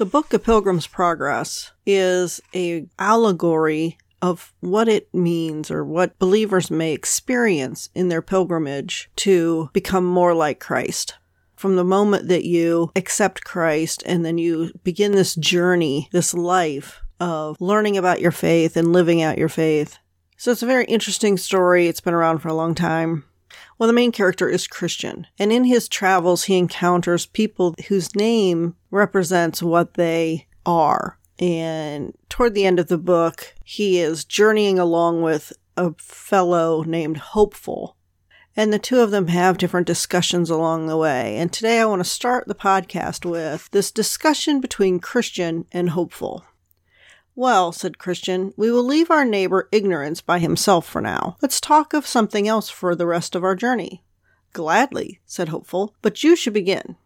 The book of Pilgrim's Progress is a allegory of what it means or what believers may experience in their pilgrimage to become more like Christ. From the moment that you accept Christ and then you begin this journey, this life of learning about your faith and living out your faith. So it's a very interesting story. It's been around for a long time. Well, the main character is Christian, and in his travels, he encounters people whose name represents what they are. And toward the end of the book, he is journeying along with a fellow named Hopeful. And the two of them have different discussions along the way. And today I want to start the podcast with this discussion between Christian and Hopeful. Well, said Christian, we will leave our neighbor ignorance by himself for now. Let's talk of something else for the rest of our journey. Gladly, said Hopeful, but you should begin.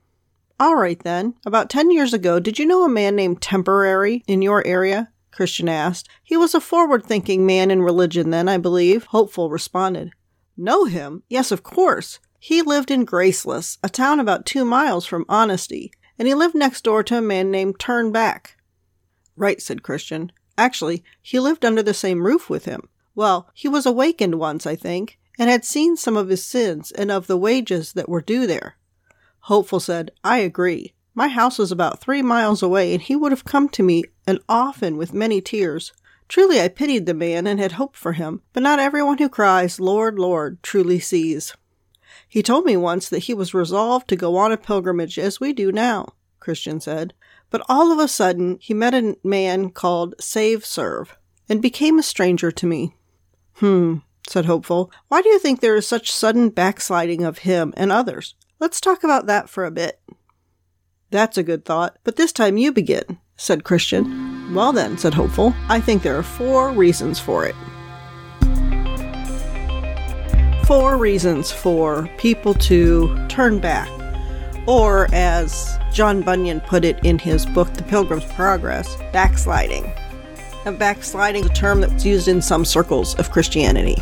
All right then. About ten years ago, did you know a man named Temporary in your area? Christian asked. He was a forward thinking man in religion then, I believe. Hopeful responded. Know him? Yes, of course. He lived in Graceless, a town about two miles from Honesty, and he lived next door to a man named Turnback. Right, said Christian. Actually, he lived under the same roof with him. Well, he was awakened once, I think, and had seen some of his sins and of the wages that were due there. Hopeful said, I agree. My house was about three miles away, and he would have come to me, and often with many tears. Truly I pitied the man and had hoped for him, but not everyone who cries, Lord, Lord, truly sees. He told me once that he was resolved to go on a pilgrimage as we do now, Christian said. But all of a sudden, he met a man called Save-self and became a stranger to me. Hmm, said Hopeful. Why do you think there is such sudden backsliding of him and others? Let's talk about that for a bit. That's a good thought, but this time you begin, said Christian. Well then, said Hopeful, I think there are four reasons for it. Four reasons for people to turn back or as John Bunyan put it in his book, The Pilgrim's Progress, backsliding. And backsliding is a term that's used in some circles of Christianity.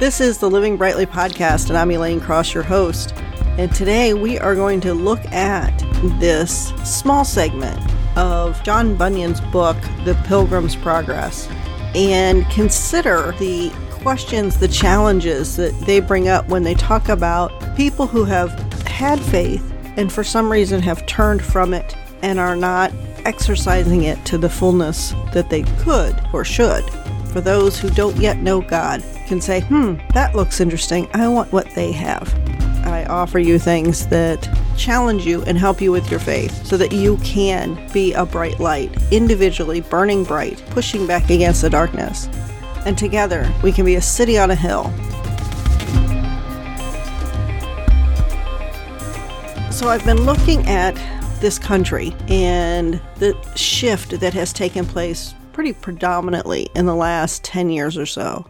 This is the Living Brightly podcast, and I'm Elaine Cross, your host. And today we are going to look at this small segment of John Bunyan's book, The Pilgrim's Progress, and consider the questions, the challenges that they bring up when they talk about people who have had faith and for some reason have turned from it and are not exercising it to the fullness that they could or should. For those who don't yet know God, can say, hmm, that looks interesting. I want what they have. I offer you things that challenge you and help you with your faith so that you can be a bright light, individually burning bright, pushing back against the darkness. And together, we can be a city on a hill So I've been looking at this country and the shift that has taken place pretty predominantly in the last 10 years or so.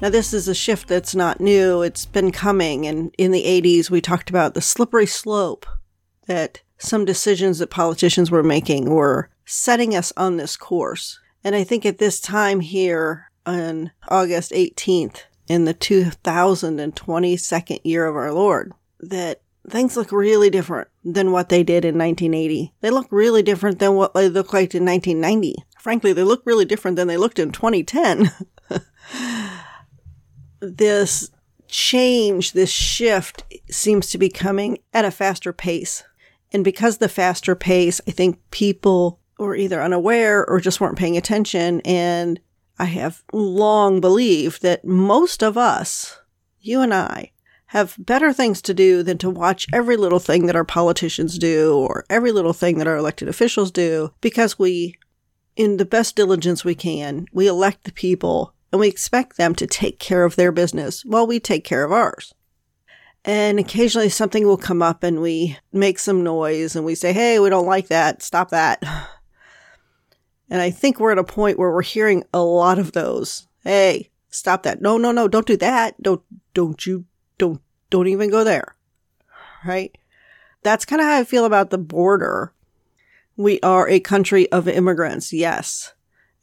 Now, this is a shift that's not new, it's been coming. And in the 80s, we talked about the slippery slope that some decisions that politicians were making were setting us on this course. And I think at this time here on August 18th, in the 2022nd year of our Lord, that things look really different than what they did in 1980. They look really different than what they looked like in 1990. Frankly, they look really different than they looked in 2010. this change, this shift seems to be coming at a faster pace. And because the faster pace, I think people were either unaware or just weren't paying attention. And I have long believed that most of us, you and I, have better things to do than to watch every little thing that our politicians do or every little thing that our elected officials do because we, in the best diligence we can, we elect the people and we expect them to take care of their business while we take care of ours. And occasionally something will come up and we make some noise and we say, Hey, we don't like that. Stop that. And I think we're at a point where we're hearing a lot of those. Hey, stop that. No, no, no, don't do that. Don't, don't you don't don't even go there. Right? That's kind of how I feel about the border. We are a country of immigrants, yes.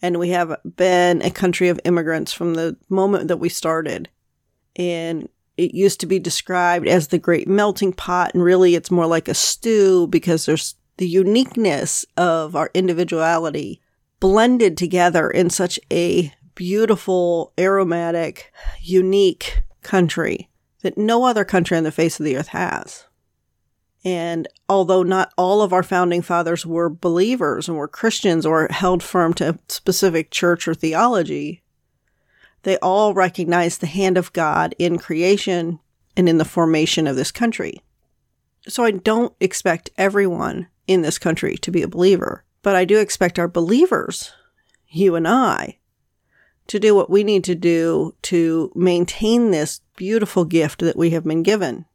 And we have been a country of immigrants from the moment that we started. And it used to be described as the great melting pot, and really it's more like a stew because there's the uniqueness of our individuality blended together in such a beautiful, aromatic, unique country that no other country on the face of the earth has. And although not all of our founding fathers were believers and were Christians or held firm to a specific church or theology, they all recognized the hand of God in creation and in the formation of this country. So I don't expect everyone in this country to be a believer, but I do expect our believers, you and I, to do what we need to do to maintain this beautiful gift that we have been given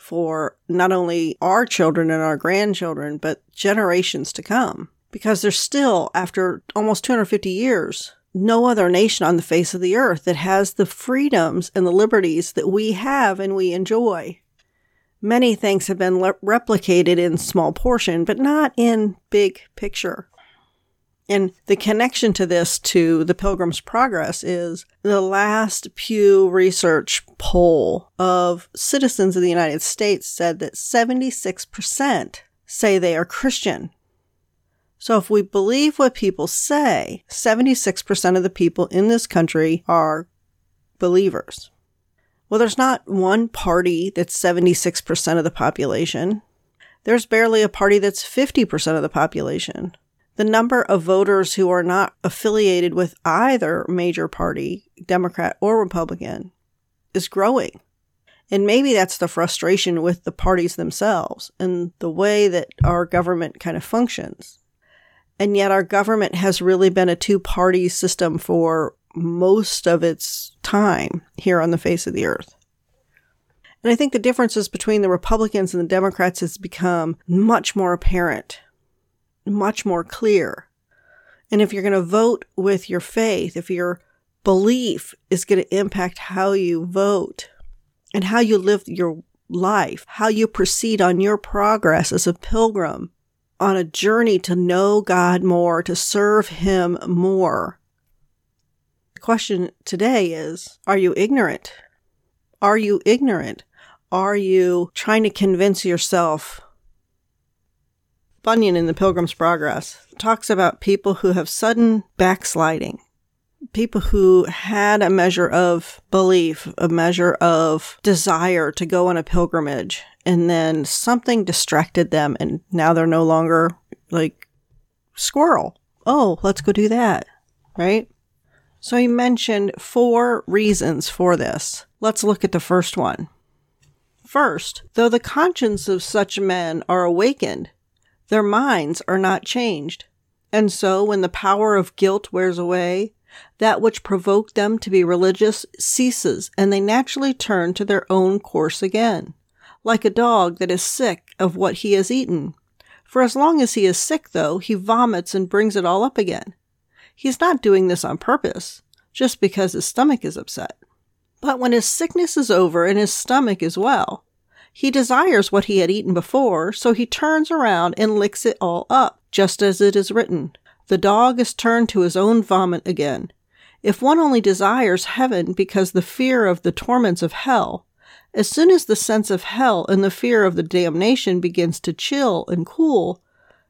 for not only our children and our grandchildren, but generations to come. Because there's still, after almost 250 years, no other nation on the face of the earth that has the freedoms and the liberties that we have and we enjoy. Many things have been le- replicated in small portion, but not in big picture. And the connection to this to the Pilgrim's Progress is the last Pew Research poll of citizens of the United States said that 76% say they are Christian. So if we believe what people say, 76% of the people in this country are believers. Well, there's not one party that's 76% of the population. There's barely a party that's 50% of the population. The number of voters who are not affiliated with either major party, Democrat or Republican, is growing. And maybe that's the frustration with the parties themselves and the way that our government kind of functions. And yet, our government has really been a two party system for most of its time here on the face of the earth. And I think the differences between the Republicans and the Democrats has become much more apparent, much more clear. And if you're going to vote with your faith, if your belief is going to impact how you vote and how you live your life, how you proceed on your progress as a pilgrim on a journey to know God more, to serve Him more, the question today is Are you ignorant? Are you ignorant? Are you trying to convince yourself? Bunyan in The Pilgrim's Progress talks about people who have sudden backsliding, people who had a measure of belief, a measure of desire to go on a pilgrimage, and then something distracted them, and now they're no longer like squirrel. Oh, let's go do that, right? So he mentioned four reasons for this. Let's look at the first one. First, though the conscience of such men are awakened, their minds are not changed. And so, when the power of guilt wears away, that which provoked them to be religious ceases, and they naturally turn to their own course again, like a dog that is sick of what he has eaten. For as long as he is sick, though, he vomits and brings it all up again. He's not doing this on purpose, just because his stomach is upset. But when his sickness is over and his stomach is well, he desires what he had eaten before, so he turns around and licks it all up, just as it is written. The dog is turned to his own vomit again. If one only desires heaven because the fear of the torments of hell, as soon as the sense of hell and the fear of the damnation begins to chill and cool,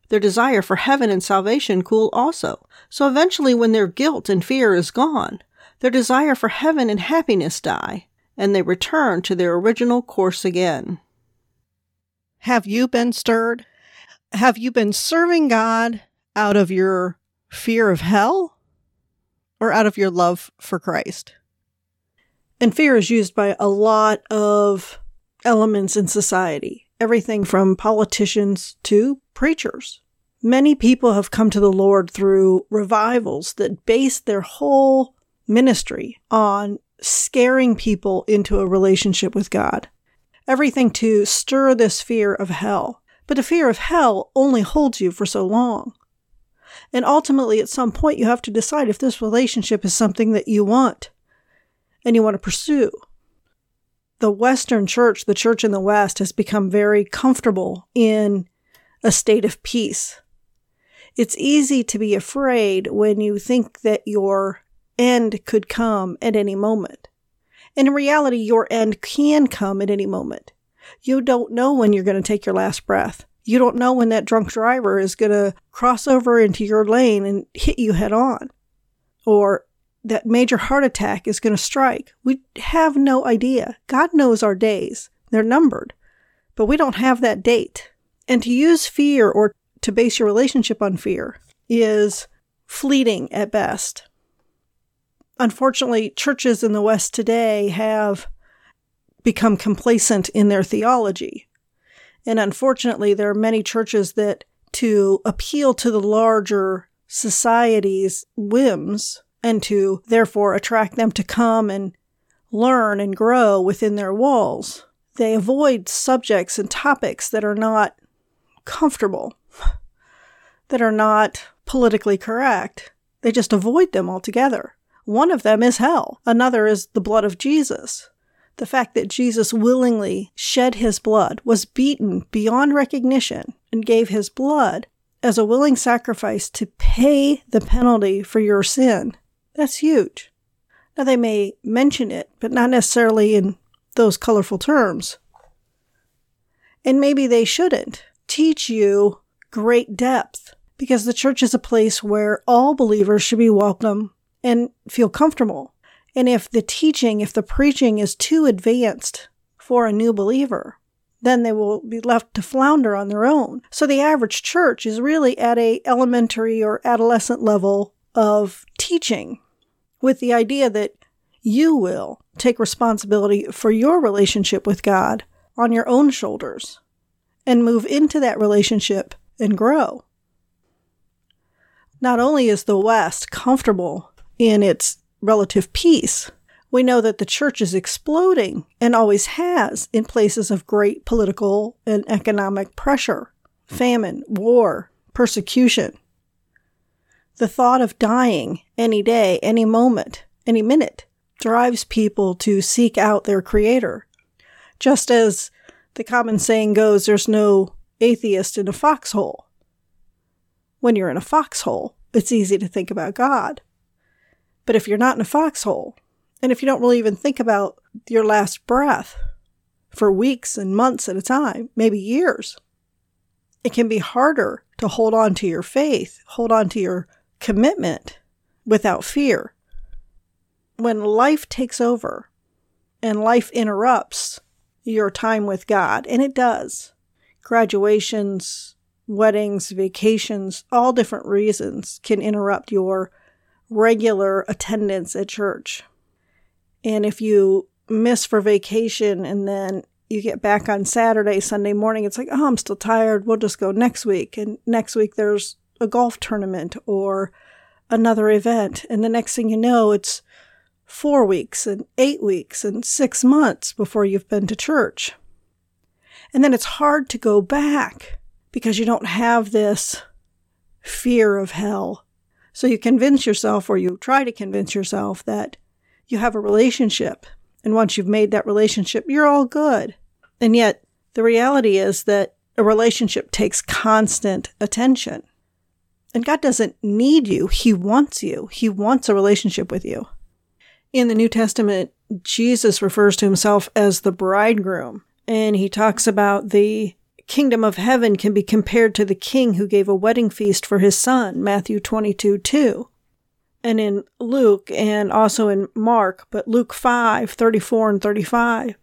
their desire for heaven and salvation cool also. So eventually, when their guilt and fear is gone, their desire for heaven and happiness die, and they return to their original course again. Have you been stirred? Have you been serving God out of your fear of hell or out of your love for Christ? And fear is used by a lot of elements in society everything from politicians to preachers. Many people have come to the Lord through revivals that base their whole ministry on scaring people into a relationship with God. Everything to stir this fear of hell. But the fear of hell only holds you for so long. And ultimately, at some point, you have to decide if this relationship is something that you want and you want to pursue the Western church, the church in the West, has become very comfortable in a state of peace. It's easy to be afraid when you think that your end could come at any moment. And in reality, your end can come at any moment. You don't know when you're going to take your last breath. You don't know when that drunk driver is going to cross over into your lane and hit you head on, or that major heart attack is going to strike. We have no idea. God knows our days, they're numbered, but we don't have that date. And to use fear or to base your relationship on fear is fleeting at best. Unfortunately, churches in the West today have become complacent in their theology. And unfortunately, there are many churches that, to appeal to the larger society's whims and to therefore attract them to come and learn and grow within their walls, they avoid subjects and topics that are not comfortable, that are not politically correct. They just avoid them altogether. One of them is hell, another is the blood of Jesus. The fact that Jesus willingly shed his blood, was beaten beyond recognition, and gave his blood as a willing sacrifice to pay the penalty for your sin, that's huge. Now, they may mention it, but not necessarily in those colorful terms. And maybe they shouldn't teach you great depth because the church is a place where all believers should be welcome and feel comfortable. And if the teaching, if the preaching is too advanced for a new believer, then they will be left to flounder on their own. So the average church is really at a elementary or adolescent level of teaching with the idea that you will take responsibility for your relationship with God on your own shoulders and move into that relationship and grow. Not only is the West comfortable in its relative peace, we know that the church is exploding and always has in places of great political and economic pressure, famine, war, persecution. The thought of dying any day, any moment, any minute drives people to seek out their creator. Just as the common saying goes, there's no atheist in a foxhole. When you're in a foxhole, it's easy to think about God. But if you're not in a foxhole, and if you don't really even think about your last breath for weeks and months at a time, maybe years, it can be harder to hold on to your faith, hold on to your commitment without fear. When life takes over and life interrupts your time with God, and it does, graduations, weddings, vacations, all different reasons can interrupt your regular attendance at church. And if you miss for vacation and then you get back on Saturday, Sunday morning, it's like, oh, I'm still tired. We'll just go next week. And next week there's a golf tournament or another event. And the next thing you know, it's four weeks and eight weeks and six months before you've been to church. And then it's hard to go back because you don't have this fear of hell. So you convince yourself, or you try to convince yourself, that you have a relationship. And once you've made that relationship, you're all good. And yet, the reality is that a relationship takes constant attention. And God doesn't need you, He wants you. He wants a relationship with you. In the New Testament, Jesus refers to himself as the bridegroom, and he talks about the kingdom of heaven can be compared to the king who gave a wedding feast for his son, Matthew 22 2. And in Luke and also in Mark, but Luke 5 34 and 35,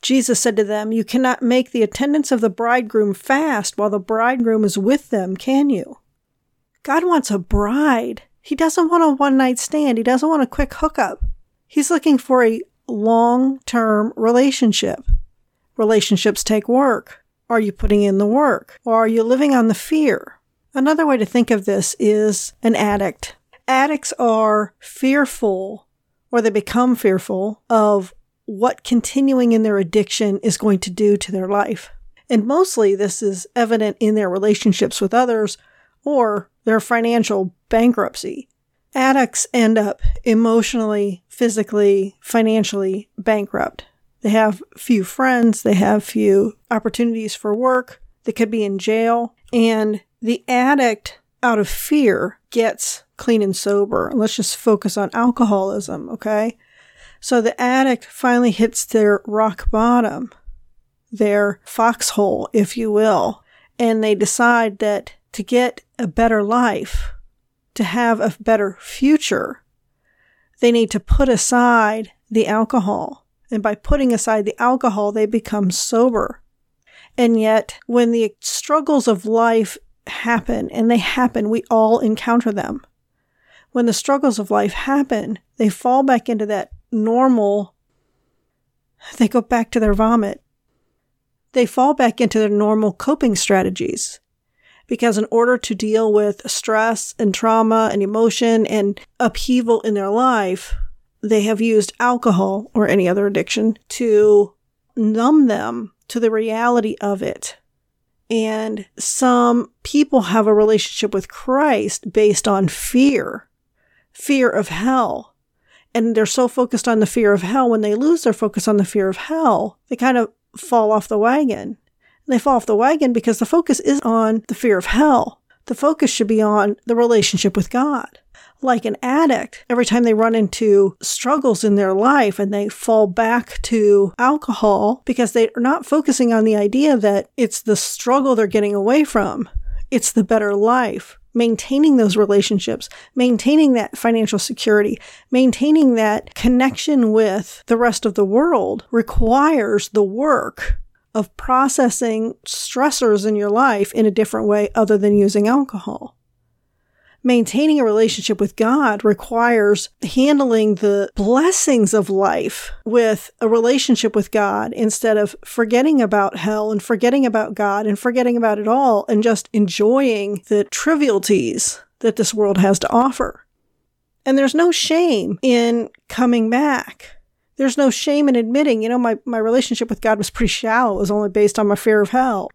Jesus said to them, You cannot make the attendants of the bridegroom fast while the bridegroom is with them, can you? God wants a bride. He doesn't want a one night stand. He doesn't want a quick hookup. He's looking for a long term relationship. Relationships take work. Are you putting in the work? Or are you living on the fear? Another way to think of this is an addict. Addicts are fearful, or they become fearful, of what continuing in their addiction is going to do to their life. And mostly this is evident in their relationships with others or their financial bankruptcy. Addicts end up emotionally, physically, financially bankrupt. They have few friends, they have few opportunities for work, they could be in jail, and the addict, out of fear, gets clean and sober. Let's just focus on alcoholism, okay? So the addict finally hits their rock bottom, their foxhole, if you will, and they decide that to get a better life, to have a better future, they need to put aside the alcohol. And by putting aside the alcohol, they become sober. And yet, when the struggles of life happen, and they happen, we all encounter them. When the struggles of life happen, they fall back into that normal, they go back to their vomit. They fall back into their normal coping strategies. Because in order to deal with stress and trauma and emotion and upheaval in their life, they have used alcohol or any other addiction to numb them to the reality of it. And some people have a relationship with Christ based on fear, fear of hell. And they're so focused on the fear of hell, when they lose their focus on the fear of hell, they kind of fall off the wagon. And they fall off the wagon because the focus is on the fear of hell. The focus should be on the relationship with God like an addict, every time they run into struggles in their life and they fall back to alcohol because they're not focusing on the idea that it's the struggle they're getting away from, it's the better life. Maintaining those relationships, maintaining that financial security, maintaining that connection with the rest of the world requires the work of processing stressors in your life in a different way other than using alcohol maintaining a relationship with God requires handling the blessings of life with a relationship with God instead of forgetting about hell and forgetting about God and forgetting about it all and just enjoying the trivialities that this world has to offer. And there's no shame in coming back. There's no shame in admitting, you know, my, my relationship with God was pretty shallow. It was only based on my fear of hell.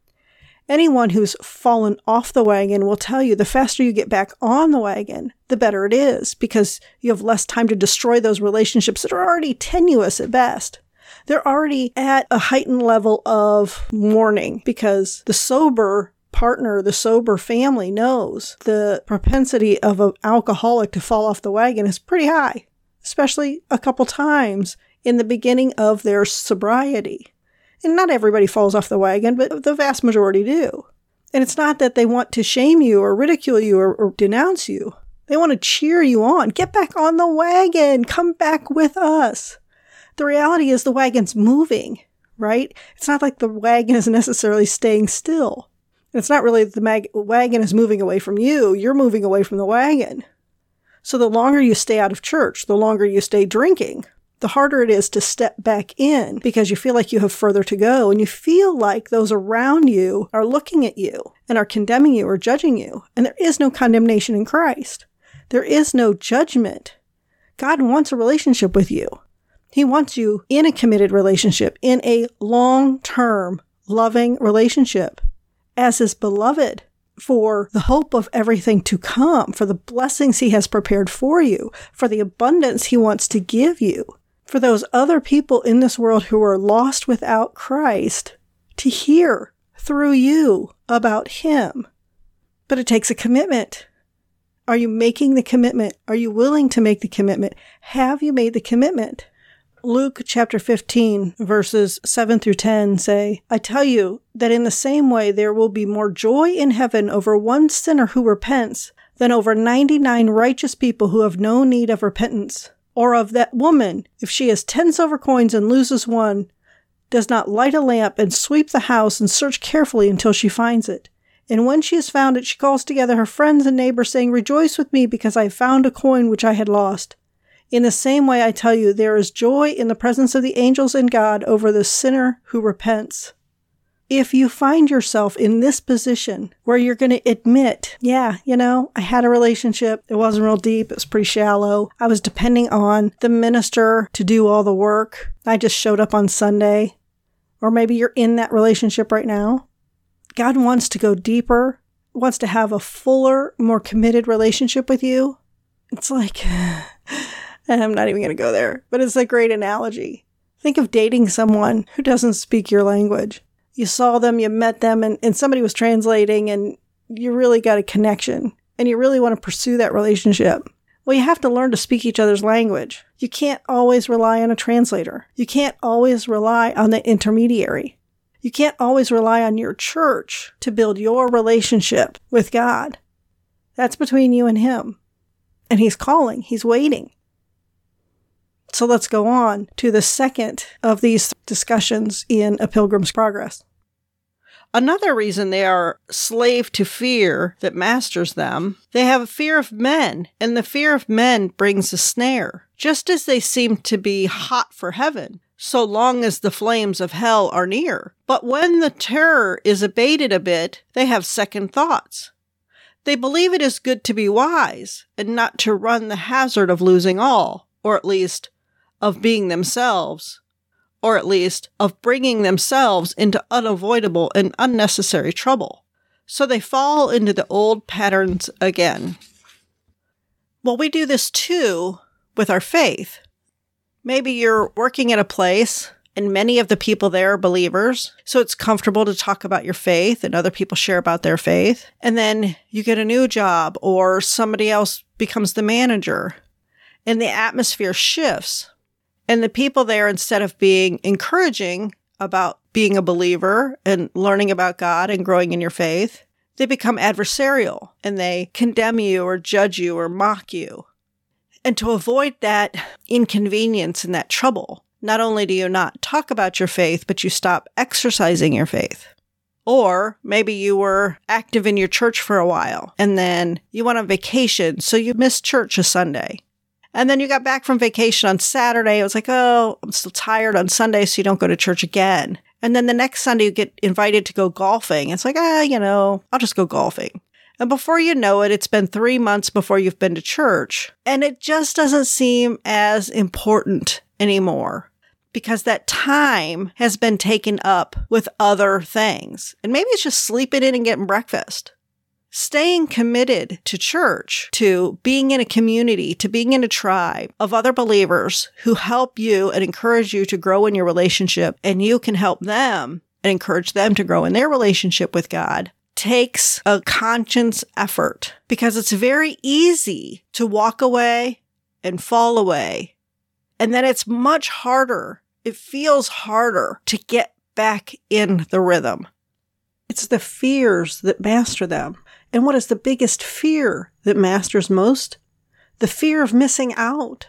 Anyone who's fallen off the wagon will tell you the faster you get back on the wagon, the better it is because you have less time to destroy those relationships that are already tenuous at best. They're already at a heightened level of mourning because the sober partner, the sober family knows the propensity of an alcoholic to fall off the wagon is pretty high, especially a couple times in the beginning of their sobriety. And not everybody falls off the wagon, but the vast majority do. And it's not that they want to shame you or ridicule you or, or denounce you. They want to cheer you on. Get back on the wagon. Come back with us. The reality is the wagon's moving, right? It's not like the wagon is necessarily staying still. It's not really the mag- wagon is moving away from you. You're moving away from the wagon. So the longer you stay out of church, the longer you stay drinking, the harder it is to step back in because you feel like you have further to go and you feel like those around you are looking at you and are condemning you or judging you. And there is no condemnation in Christ. There is no judgment. God wants a relationship with you. He wants you in a committed relationship, in a long term, loving relationship as his beloved for the hope of everything to come, for the blessings he has prepared for you, for the abundance he wants to give you for those other people in this world who are lost without Christ to hear through you about Him. But it takes a commitment. Are you making the commitment? Are you willing to make the commitment? Have you made the commitment? Luke chapter 15, verses 7 through 10 say, I tell you that in the same way there will be more joy in heaven over one sinner who repents than over 99 righteous people who have no need of repentance or of that woman, if she has ten silver coins and loses one, does not light a lamp and sweep the house and search carefully until she finds it. And when she has found it, she calls together her friends and neighbors, saying, Rejoice with me, because I have found a coin which I had lost. In the same way, I tell you, there is joy in the presence of the angels in God over the sinner who repents if you find yourself in this position where you're going to admit, yeah, you know, I had a relationship. It wasn't real deep. It was pretty shallow. I was depending on the minister to do all the work. I just showed up on Sunday. Or maybe you're in that relationship right now. God wants to go deeper, wants to have a fuller, more committed relationship with you. It's like, I'm not even going to go there, but it's a great analogy. Think of dating someone who doesn't speak your language you saw them, you met them, and, and somebody was translating, and you really got a connection and you really want to pursue that relationship. Well, you have to learn to speak each other's language. You can't always rely on a translator. You can't always rely on the intermediary. You can't always rely on your church to build your relationship with God. That's between you and Him. And He's calling, He's waiting. So let's go on to the second of these discussions in A Pilgrim's Progress. Another reason they are slave to fear that masters them, they have a fear of men, and the fear of men brings a snare, just as they seem to be hot for heaven, so long as the flames of hell are near. But when the terror is abated a bit, they have second thoughts. They believe it is good to be wise and not to run the hazard of losing all, or at least of being themselves or at least of bringing themselves into unavoidable and unnecessary trouble. So they fall into the old patterns again. Well, we do this too with our faith. Maybe you're working at a place and many of the people there are believers. So it's comfortable to talk about your faith and other people share about their faith. And then you get a new job or somebody else becomes the manager and the atmosphere shifts. And the people there, instead of being encouraging about being a believer and learning about God and growing in your faith, they become adversarial and they condemn you or judge you or mock you. And to avoid that inconvenience and that trouble, not only do you not talk about your faith, but you stop exercising your faith. Or maybe you were active in your church for a while and then you went on vacation, so you missed church a Sunday. And then you got back from vacation on Saturday. It was like, oh, I'm still tired on Sunday, so you don't go to church again. And then the next Sunday you get invited to go golfing. It's like, ah, you know, I'll just go golfing. And before you know it, it's been three months before you've been to church. And it just doesn't seem as important anymore because that time has been taken up with other things. And maybe it's just sleeping in and getting breakfast staying committed to church, to being in a community, to being in a tribe of other believers who help you and encourage you to grow in your relationship, and you can help them and encourage them to grow in their relationship with God takes a conscious effort because it's very easy to walk away and fall away. And then it's much harder. It feels harder to get back in the rhythm. It's the fears that master them. And what is the biggest fear that masters most? The fear of missing out.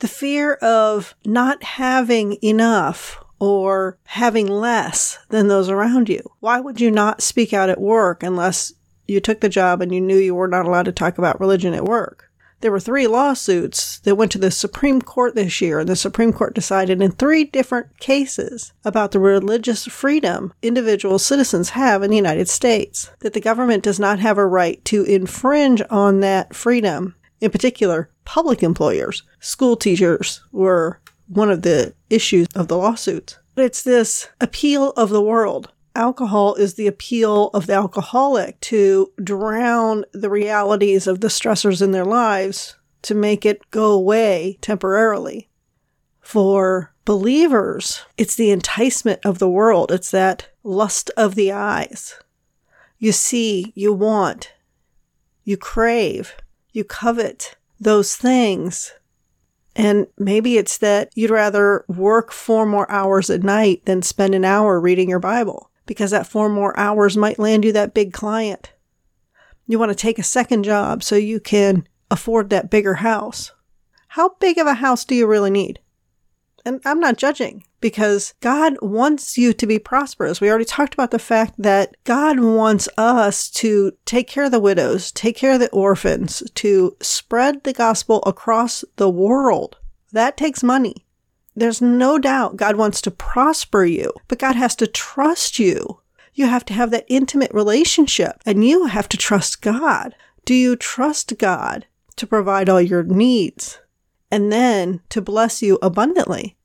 The fear of not having enough or having less than those around you. Why would you not speak out at work unless you took the job and you knew you were not allowed to talk about religion at work? There were three lawsuits that went to the Supreme Court this year, and the Supreme Court decided in three different cases about the religious freedom individual citizens have in the United States, that the government does not have a right to infringe on that freedom. In particular, public employers, school teachers were one of the issues of the lawsuits. But it's this appeal of the world alcohol is the appeal of the alcoholic to drown the realities of the stressors in their lives to make it go away temporarily. For believers, it's the enticement of the world. It's that lust of the eyes. You see, you want, you crave, you covet those things. And maybe it's that you'd rather work four more hours at night than spend an hour reading your Bible because that four more hours might land you that big client. You want to take a second job so you can afford that bigger house. How big of a house do you really need? And I'm not judging because God wants you to be prosperous. We already talked about the fact that God wants us to take care of the widows, take care of the orphans, to spread the gospel across the world. That takes money. There's no doubt God wants to prosper you, but God has to trust you. You have to have that intimate relationship and you have to trust God. Do you trust God to provide all your needs and then to bless you abundantly?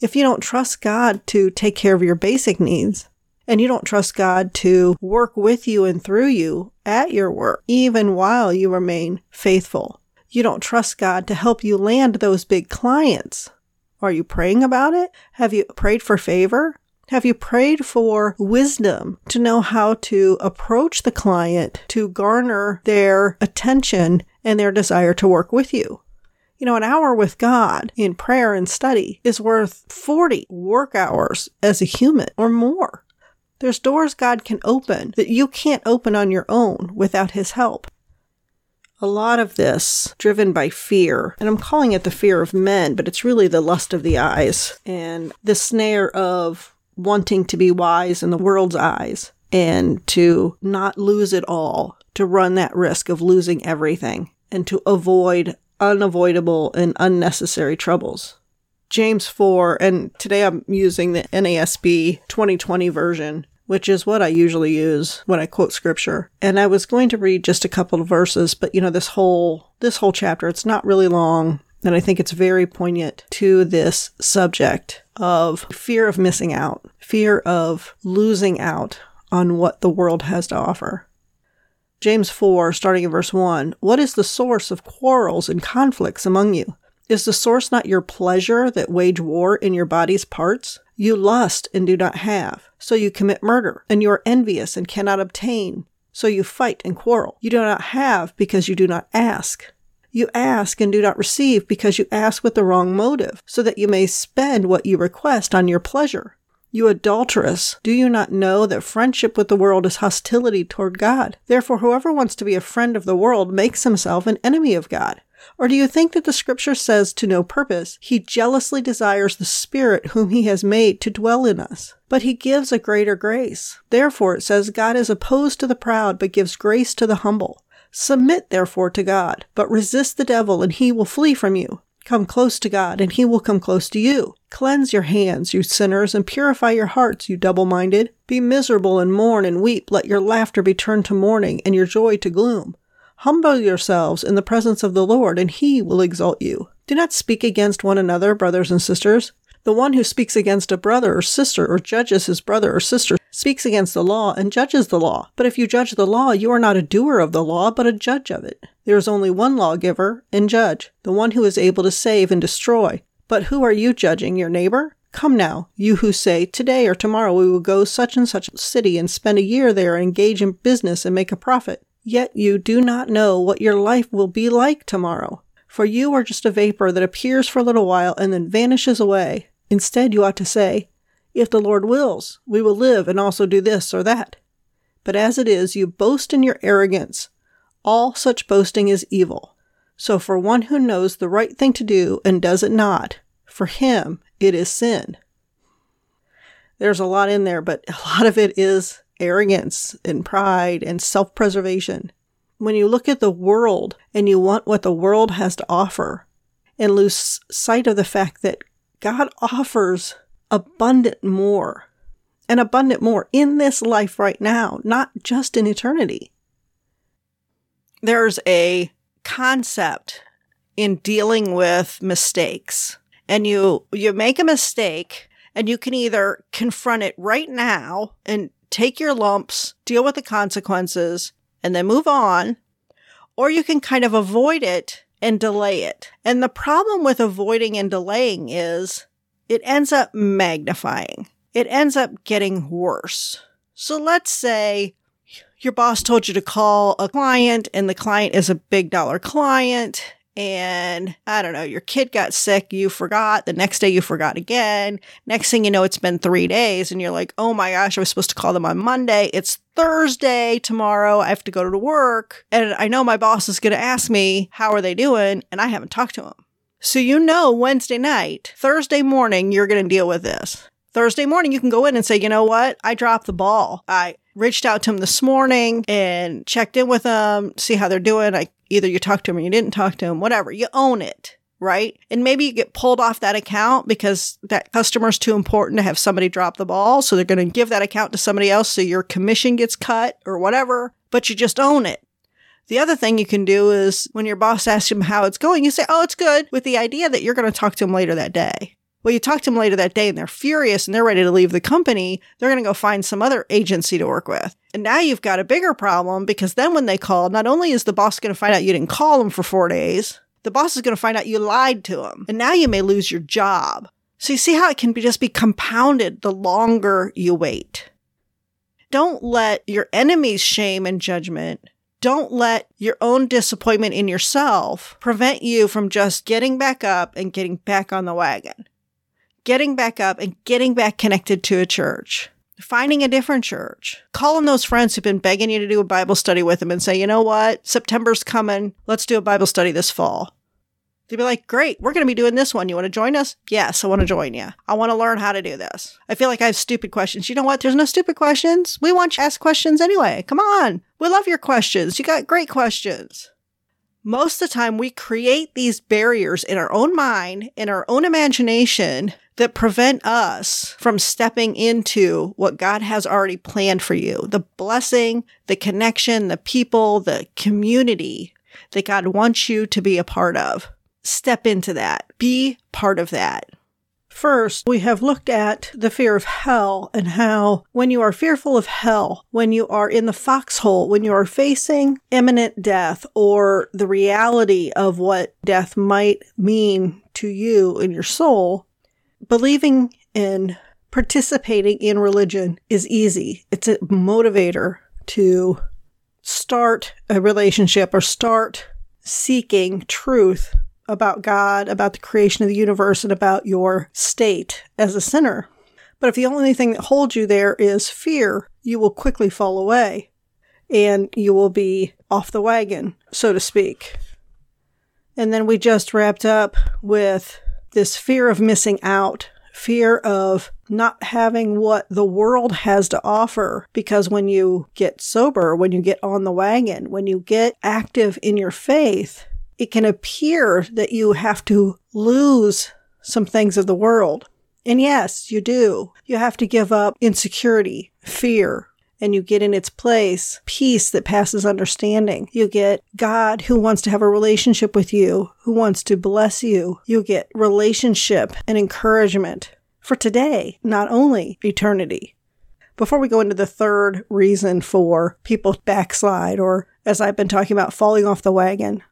If you don't trust God to take care of your basic needs, and you don't trust God to work with you and through you at your work, even while you remain faithful. You don't trust God to help you land those big clients are you praying about it? Have you prayed for favor? Have you prayed for wisdom to know how to approach the client to garner their attention and their desire to work with you? You know, an hour with God in prayer and study is worth 40 work hours as a human or more. There's doors God can open that you can't open on your own without His help. A lot of this driven by fear, and I'm calling it the fear of men, but it's really the lust of the eyes and the snare of wanting to be wise in the world's eyes and to not lose it all, to run that risk of losing everything and to avoid unavoidable and unnecessary troubles. James 4, and today I'm using the NASB 2020 version, which is what I usually use when I quote scripture. And I was going to read just a couple of verses, but you know, this whole, this whole chapter, it's not really long. And I think it's very poignant to this subject of fear of missing out, fear of losing out on what the world has to offer. James 4, starting in verse 1 What is the source of quarrels and conflicts among you? Is the source not your pleasure that wage war in your body's parts? You lust and do not have, so you commit murder, and you are envious and cannot obtain, so you fight and quarrel. You do not have because you do not ask. You ask and do not receive because you ask with the wrong motive, so that you may spend what you request on your pleasure. You adulteress, do you not know that friendship with the world is hostility toward God? Therefore, whoever wants to be a friend of the world makes himself an enemy of God. Or do you think that the scripture says to no purpose, He jealously desires the Spirit whom He has made to dwell in us? But He gives a greater grace. Therefore it says, God is opposed to the proud, but gives grace to the humble. Submit therefore to God, but resist the devil, and he will flee from you. Come close to God, and he will come close to you. Cleanse your hands, you sinners, and purify your hearts, you double minded. Be miserable and mourn and weep. Let your laughter be turned to mourning, and your joy to gloom. Humble yourselves in the presence of the Lord, and he will exalt you. Do not speak against one another, brothers and sisters. The one who speaks against a brother or sister or judges his brother or sister speaks against the law and judges the law. But if you judge the law, you are not a doer of the law, but a judge of it. There is only one lawgiver and judge, the one who is able to save and destroy. But who are you judging, your neighbor? Come now, you who say, Today or tomorrow we will go such and such a city and spend a year there and engage in business and make a profit. Yet you do not know what your life will be like tomorrow. For you are just a vapor that appears for a little while and then vanishes away. Instead, you ought to say, If the Lord wills, we will live and also do this or that. But as it is, you boast in your arrogance. All such boasting is evil. So for one who knows the right thing to do and does it not, for him it is sin. There's a lot in there, but a lot of it is arrogance and pride and self preservation. When you look at the world and you want what the world has to offer and lose sight of the fact that God offers abundant more and abundant more in this life right now, not just in eternity. There's a concept in dealing with mistakes and you you make a mistake and you can either confront it right now and take your lumps, deal with the consequences, and then move on. Or you can kind of avoid it and delay it. And the problem with avoiding and delaying is it ends up magnifying. It ends up getting worse. So let's say your boss told you to call a client and the client is a big dollar client and I don't know, your kid got sick, you forgot. The next day you forgot again. Next thing you know, it's been three days and you're like, oh my gosh, I was supposed to call them on Monday. It's Thursday tomorrow. I have to go to work. And I know my boss is going to ask me, how are they doing? And I haven't talked to him. So you know, Wednesday night, Thursday morning, you're going to deal with this. Thursday morning, you can go in and say, you know what? I dropped the ball. I reached out to them this morning and checked in with them, see how they're doing. I either you talked to them or you didn't talk to them, whatever. You own it, right? And maybe you get pulled off that account because that customer's too important to have somebody drop the ball. So they're going to give that account to somebody else. So your commission gets cut or whatever, but you just own it. The other thing you can do is when your boss asks you how it's going, you say, Oh, it's good with the idea that you're going to talk to them later that day. Well, you talk to them later that day and they're furious and they're ready to leave the company. They're going to go find some other agency to work with. And now you've got a bigger problem because then when they call, not only is the boss going to find out you didn't call them for four days, the boss is going to find out you lied to them. And now you may lose your job. So you see how it can be just be compounded the longer you wait. Don't let your enemy's shame and judgment don't let your own disappointment in yourself prevent you from just getting back up and getting back on the wagon getting back up and getting back connected to a church. finding a different church, calling those friends who've been begging you to do a Bible study with them and say, you know what? September's coming. Let's do a Bible study this fall. They'd be like, great, we're going to be doing this one. You want to join us? Yes, I want to join you. I want to learn how to do this. I feel like I have stupid questions. You know what? There's no stupid questions. We want you to ask questions anyway. Come on. We love your questions. You got great questions. Most of the time, we create these barriers in our own mind, in our own imagination that prevent us from stepping into what God has already planned for you the blessing, the connection, the people, the community that God wants you to be a part of. Step into that, be part of that. First, we have looked at the fear of hell and how when you are fearful of hell, when you are in the foxhole, when you are facing imminent death or the reality of what death might mean to you and your soul, believing in participating in religion is easy. It's a motivator to start a relationship or start seeking truth about God, about the creation of the universe, and about your state as a sinner. But if the only thing that holds you there is fear, you will quickly fall away and you will be off the wagon, so to speak. And then we just wrapped up with this fear of missing out, fear of not having what the world has to offer. Because when you get sober, when you get on the wagon, when you get active in your faith, it can appear that you have to lose some things of the world. And yes, you do. You have to give up insecurity, fear, and you get in its place peace that passes understanding. You get God who wants to have a relationship with you, who wants to bless you. You get relationship and encouragement for today, not only eternity. Before we go into the third reason for people backslide, or as I've been talking about, falling off the wagon,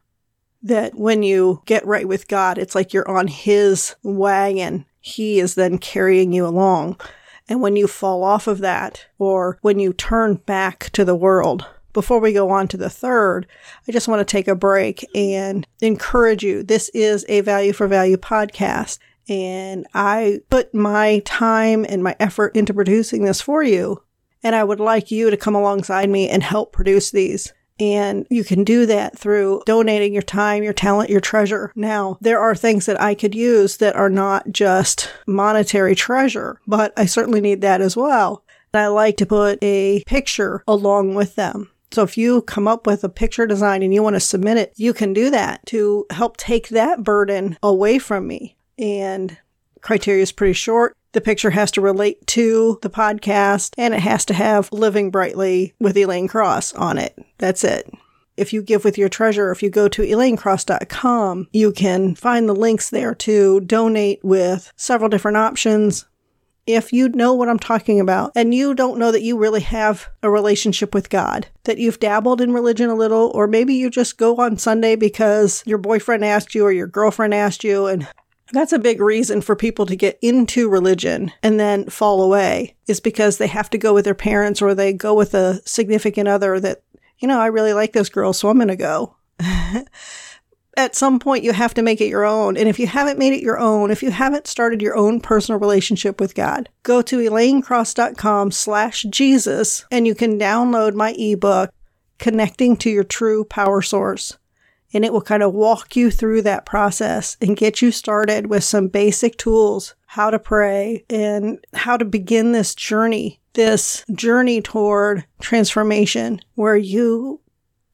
that when you get right with God, it's like you're on His wagon. He is then carrying you along. And when you fall off of that, or when you turn back to the world, before we go on to the third, I just want to take a break and encourage you. This is a value for value podcast. And I put my time and my effort into producing this for you. And I would like you to come alongside me and help produce these. And you can do that through donating your time, your talent, your treasure. Now, there are things that I could use that are not just monetary treasure, but I certainly need that as well. And I like to put a picture along with them. So if you come up with a picture design and you want to submit it, you can do that to help take that burden away from me. And criteria is pretty short. The picture has to relate to the podcast and it has to have Living Brightly with Elaine Cross on it. That's it. If you give with your treasure, if you go to elainecross.com, you can find the links there to donate with several different options. If you know what I'm talking about and you don't know that you really have a relationship with God, that you've dabbled in religion a little, or maybe you just go on Sunday because your boyfriend asked you or your girlfriend asked you and that's a big reason for people to get into religion and then fall away is because they have to go with their parents or they go with a significant other that, you know, I really like this girl, so I'm going to go. At some point, you have to make it your own. And if you haven't made it your own, if you haven't started your own personal relationship with God, go to elainecross.com slash Jesus and you can download my ebook, Connecting to Your True Power Source and it will kind of walk you through that process and get you started with some basic tools, how to pray and how to begin this journey, this journey toward transformation where you,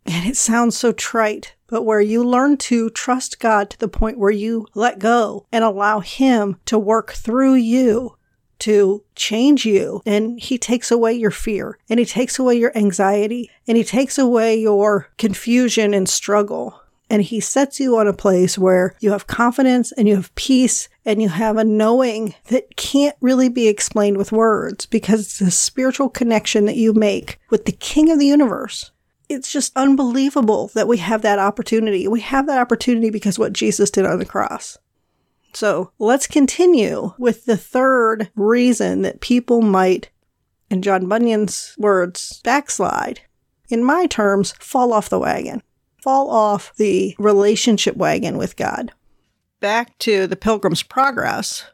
and it sounds so trite, but where you learn to trust God to the point where you let go and allow Him to work through you to change you. And he takes away your fear and he takes away your anxiety and he takes away your confusion and struggle and he sets you on a place where you have confidence and you have peace and you have a knowing that can't really be explained with words because it's a spiritual connection that you make with the king of the universe. It's just unbelievable that we have that opportunity. We have that opportunity because what Jesus did on the cross. So let's continue with the third reason that people might, in John Bunyan's words, backslide. In my terms, fall off the wagon fall off the relationship wagon with God. Back to the Pilgrim's Progress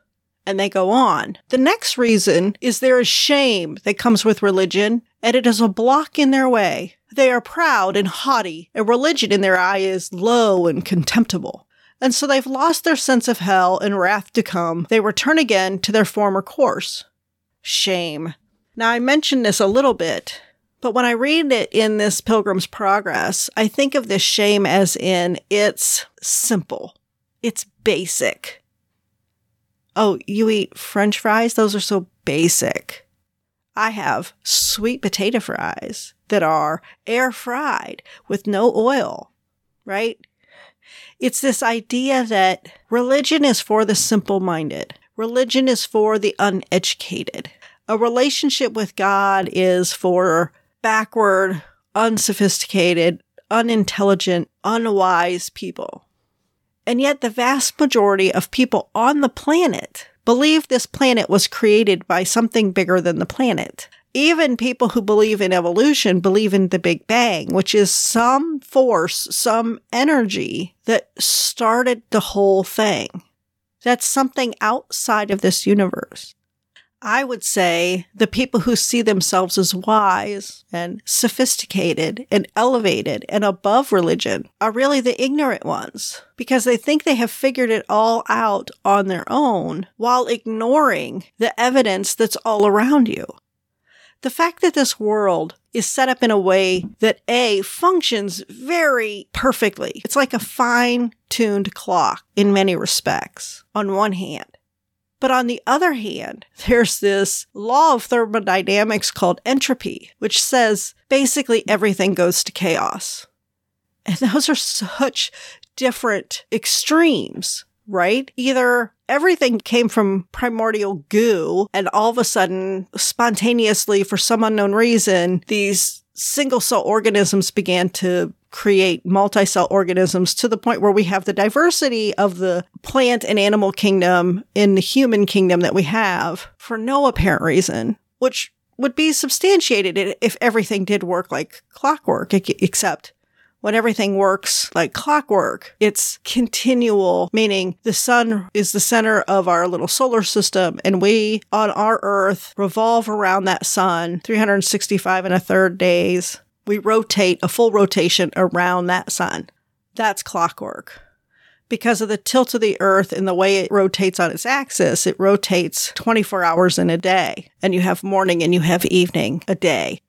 And they go on. The next reason is there is shame that comes with religion, and it is a block in their way. They are proud and haughty, and religion in their eye is low and contemptible. And so they've lost their sense of hell and wrath to come. They return again to their former course. Shame. Now, I mentioned this a little bit, but when I read it in this Pilgrim's Progress, I think of this shame as in it's simple, it's basic. Oh, you eat french fries? Those are so basic. I have sweet potato fries that are air fried with no oil, right? It's this idea that religion is for the simple minded. Religion is for the uneducated. A relationship with God is for backward, unsophisticated, unintelligent, unwise people. And yet the vast majority of people on the planet believe this planet was created by something bigger than the planet. Even people who believe in evolution believe in the Big Bang, which is some force, some energy that started the whole thing. That's something outside of this universe. I would say the people who see themselves as wise and sophisticated and elevated and above religion are really the ignorant ones because they think they have figured it all out on their own while ignoring the evidence that's all around you. The fact that this world is set up in a way that A functions very perfectly. It's like a fine tuned clock in many respects on one hand. But on the other hand, there's this law of thermodynamics called entropy, which says basically everything goes to chaos. And those are such different extremes, right? Either everything came from primordial goo and all of a sudden, spontaneously, for some unknown reason, these single cell organisms began to create multi-cell organisms to the point where we have the diversity of the plant and animal kingdom in the human kingdom that we have for no apparent reason, which would be substantiated if everything did work like clockwork, except when everything works like clockwork, it's continual, meaning the sun is the center of our little solar system and we on our earth revolve around that sun 365 and a third days we rotate a full rotation around that sun. That's clockwork. Because of the tilt of the earth and the way it rotates on its axis, it rotates 24 hours in a day. And you have morning and you have evening a day.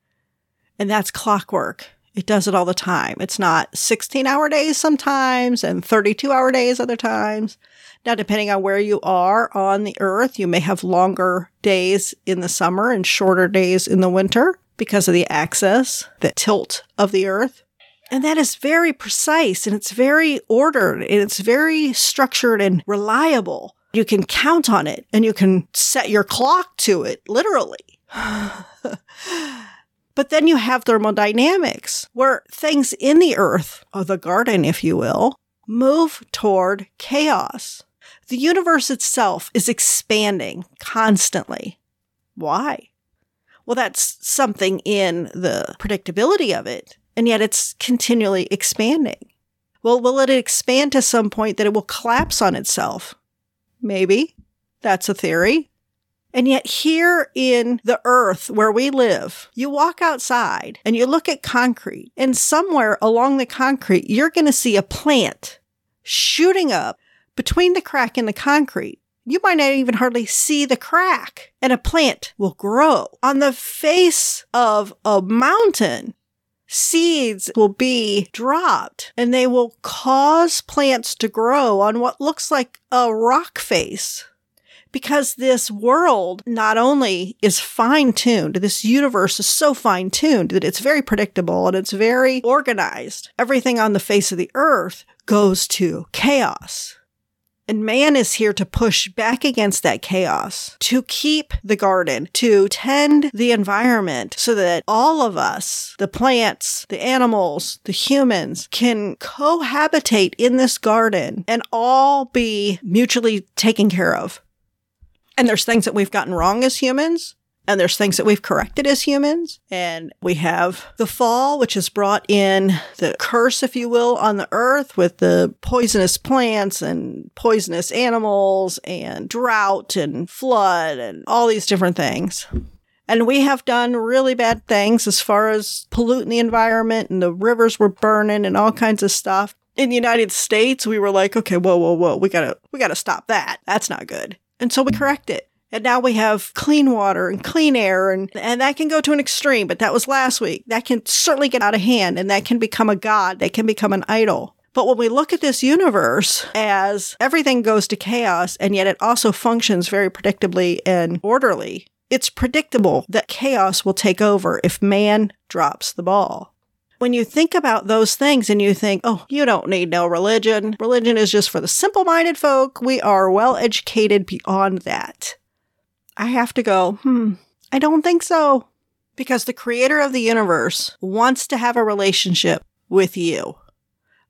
And that's clockwork. It does it all the time. It's not 16 hour days sometimes and 32 hour days other times. Now, depending on where you are on the earth, you may have longer days in the summer and shorter days in the winter because of the axis, the tilt of the earth. And that is very precise and it's very ordered and it's very structured and reliable. You can count on it and you can set your clock to it, literally. but then you have thermodynamics, where things in the earth, or the garden, if you will, move toward chaos. The universe itself is expanding constantly. Why? Well, that's something in the predictability of it. And yet it's continually expanding. Well, will it expand to some point that it will collapse on itself? Maybe. That's a theory. And yet here in the earth where we live, you walk outside and you look at concrete and somewhere along the concrete, you're going to see a plant shooting up between the crack in the concrete you might not even hardly see the crack and a plant will grow on the face of a mountain. Seeds will be dropped and they will cause plants to grow on what looks like a rock face. Because this world not only is fine tuned, this universe is so fine tuned that it's very predictable and it's very organized. Everything on the face of the earth goes to chaos. And man is here to push back against that chaos, to keep the garden, to tend the environment so that all of us, the plants, the animals, the humans can cohabitate in this garden and all be mutually taken care of. And there's things that we've gotten wrong as humans, And there's things that we've corrected as humans. And we have the fall, which has brought in the curse, if you will, on the earth with the poisonous plants and poisonous animals and drought and flood and all these different things. And we have done really bad things as far as polluting the environment and the rivers were burning and all kinds of stuff. In the United States, we were like, okay, whoa, whoa, whoa, we gotta, we gotta stop that. That's not good. And so we correct it. And now we have clean water and clean air and, and that can go to an extreme, but that was last week. That can certainly get out of hand and that can become a god. That can become an idol. But when we look at this universe as everything goes to chaos and yet it also functions very predictably and orderly, it's predictable that chaos will take over if man drops the ball. When you think about those things and you think, oh, you don't need no religion. Religion is just for the simple minded folk. We are well educated beyond that. I have to go, hmm, I don't think so. Because the creator of the universe wants to have a relationship with you.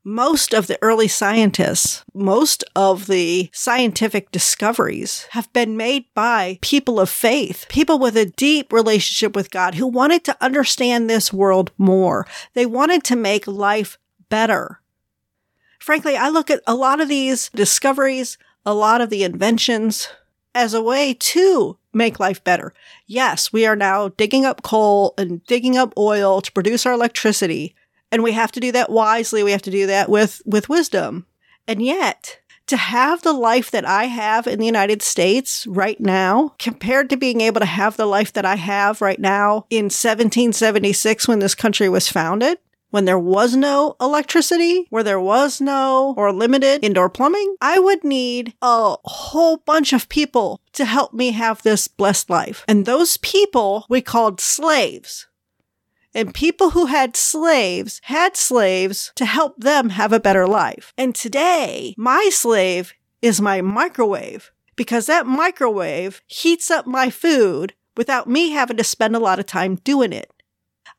Most of the early scientists, most of the scientific discoveries have been made by people of faith, people with a deep relationship with God who wanted to understand this world more. They wanted to make life better. Frankly, I look at a lot of these discoveries, a lot of the inventions as a way to make life better. Yes, we are now digging up coal and digging up oil to produce our electricity. And we have to do that wisely. We have to do that with, with wisdom. And yet, to have the life that I have in the United States right now, compared to being able to have the life that I have right now in 1776 when this country was founded, when there was no electricity, where there was no or limited indoor plumbing, I would need a whole bunch of people to help me have this blessed life. And those people we called slaves. And people who had slaves had slaves to help them have a better life. And today, my slave is my microwave because that microwave heats up my food without me having to spend a lot of time doing it.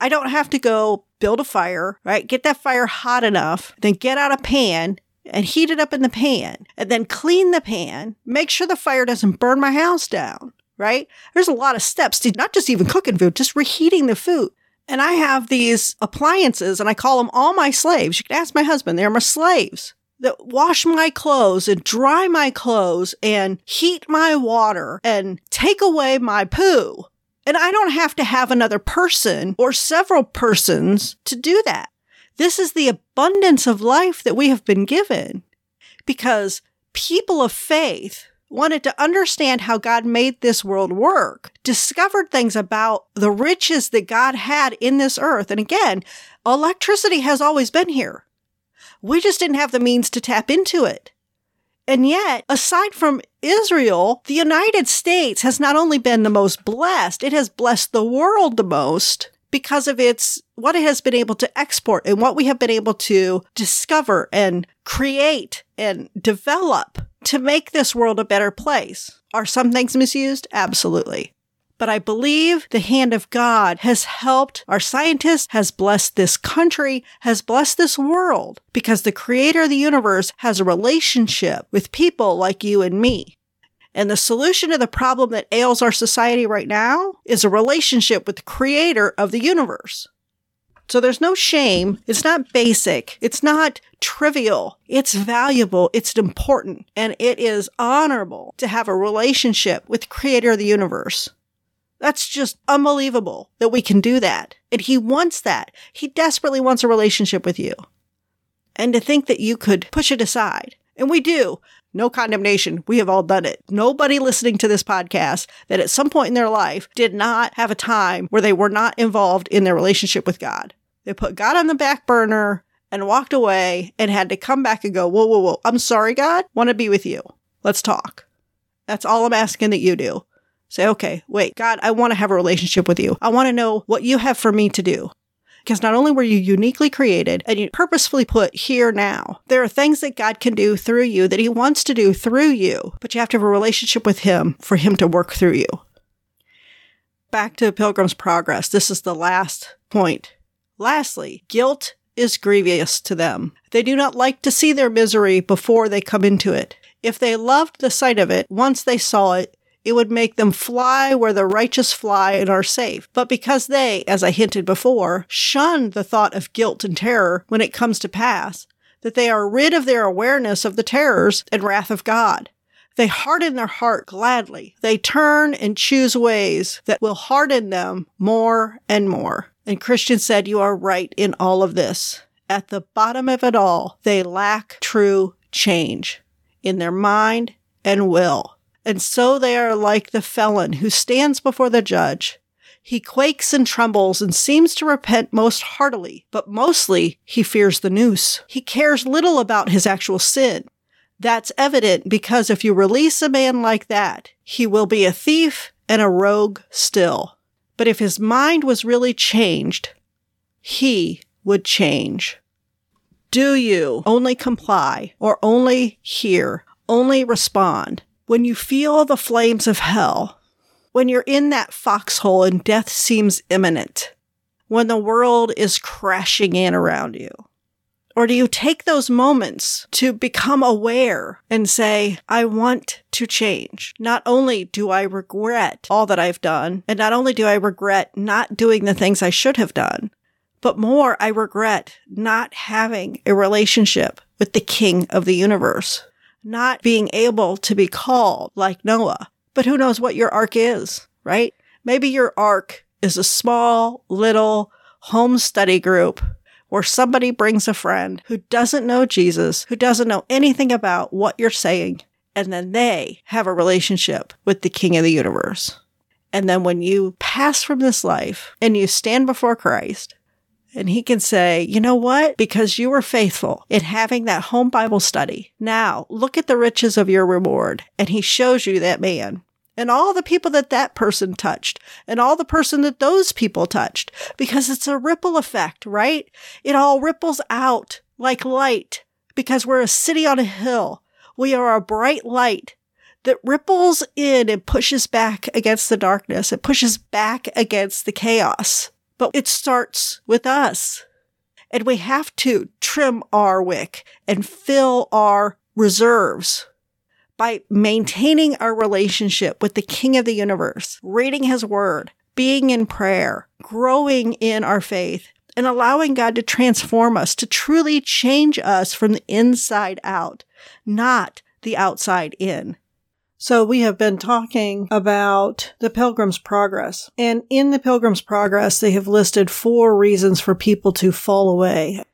I don't have to go build a fire, right? Get that fire hot enough, then get out a pan and heat it up in the pan and then clean the pan, make sure the fire doesn't burn my house down, right? There's a lot of steps to not just even cooking food, just reheating the food. And I have these appliances and I call them all my slaves. You can ask my husband, they're my slaves that wash my clothes and dry my clothes and heat my water and take away my poo. And I don't have to have another person or several persons to do that. This is the abundance of life that we have been given because people of faith wanted to understand how God made this world work, discovered things about the riches that God had in this earth. And again, electricity has always been here. We just didn't have the means to tap into it. And yet, aside from Israel, the United States has not only been the most blessed, it has blessed the world the most because of its what it has been able to export and what we have been able to discover and create and develop to make this world a better place. Are some things misused? Absolutely. But I believe the hand of God has helped our scientists, has blessed this country, has blessed this world because the creator of the universe has a relationship with people like you and me. And the solution to the problem that ails our society right now is a relationship with the creator of the universe. So there's no shame. It's not basic. It's not trivial. It's valuable. It's important. And it is honorable to have a relationship with the creator of the universe. That's just unbelievable that we can do that. And he wants that. He desperately wants a relationship with you. And to think that you could push it aside. And we do. No condemnation. We have all done it. Nobody listening to this podcast that at some point in their life did not have a time where they were not involved in their relationship with God. They put God on the back burner and walked away and had to come back and go, whoa, whoa, whoa. I'm sorry, God. Want to be with you. Let's talk. That's all I'm asking that you do. Say, okay, wait, God, I want to have a relationship with you. I want to know what you have for me to do. Because not only were you uniquely created and you purposefully put here now, there are things that God can do through you that He wants to do through you, but you have to have a relationship with Him for Him to work through you. Back to Pilgrim's Progress. This is the last point. Lastly, guilt is grievous to them. They do not like to see their misery before they come into it. If they loved the sight of it, once they saw it, it would make them fly where the righteous fly and are safe. But because they, as I hinted before, shun the thought of guilt and terror when it comes to pass, that they are rid of their awareness of the terrors and wrath of God. They harden their heart gladly. They turn and choose ways that will harden them more and more. And Christian said, You are right in all of this. At the bottom of it all, they lack true change in their mind and will. And so they are like the felon who stands before the judge. He quakes and trembles and seems to repent most heartily, but mostly he fears the noose. He cares little about his actual sin. That's evident because if you release a man like that, he will be a thief and a rogue still. But if his mind was really changed, he would change. Do you only comply or only hear, only respond when you feel the flames of hell, when you're in that foxhole and death seems imminent, when the world is crashing in around you? Or do you take those moments to become aware and say, I want to change? Not only do I regret all that I've done, and not only do I regret not doing the things I should have done, but more, I regret not having a relationship with the king of the universe, not being able to be called like Noah. But who knows what your ark is, right? Maybe your ark is a small, little home study group where somebody brings a friend who doesn't know Jesus, who doesn't know anything about what you're saying, and then they have a relationship with the King of the universe. And then when you pass from this life and you stand before Christ, and he can say, you know what? Because you were faithful in having that home Bible study. Now look at the riches of your reward. And he shows you that man and all the people that that person touched and all the person that those people touched because it's a ripple effect, right? It all ripples out like light because we're a city on a hill. We are a bright light that ripples in and pushes back against the darkness. It pushes back against the chaos. But it starts with us. And we have to trim our wick and fill our reserves by maintaining our relationship with the King of the universe, reading his word, being in prayer, growing in our faith, and allowing God to transform us, to truly change us from the inside out, not the outside in. So we have been talking about the Pilgrim's Progress. And in the Pilgrim's Progress, they have listed four reasons for people to fall away.